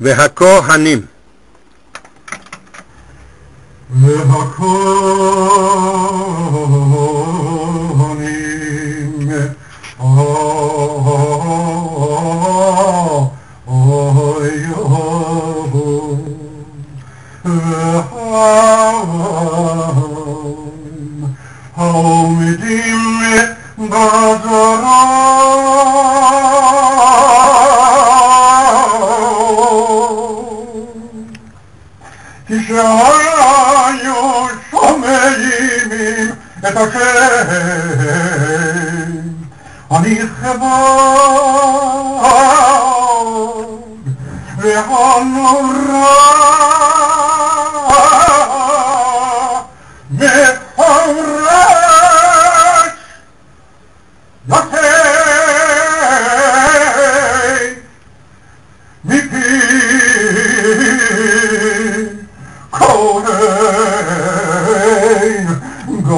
והכהנים. והכהנים אוי והעם העומדים בזרה Hişayayı şamelimim etaşey Hani hebar ve hanurrah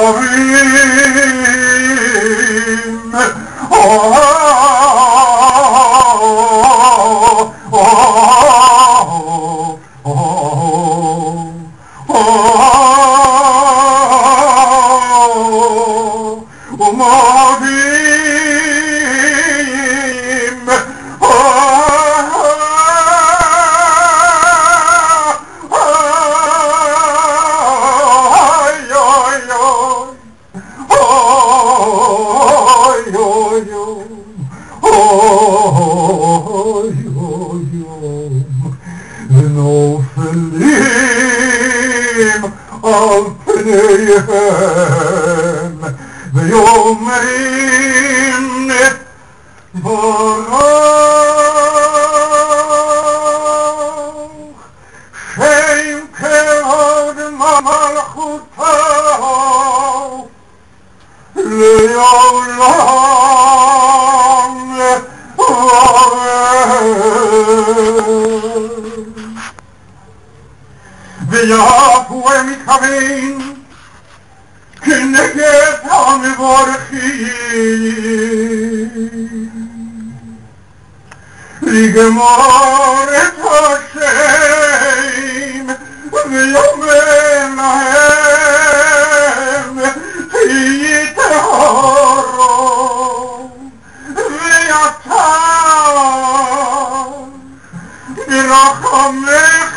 Oh, oh. Yom, the Ophelim of Pneihem, the Yomrim Borach, Shem Keod Mamalchuta, the Yomrim ויעפו הם מתכוון כנגד המבורכים. לגמור את השם ויאמר להם טהרו ואתה ברחמך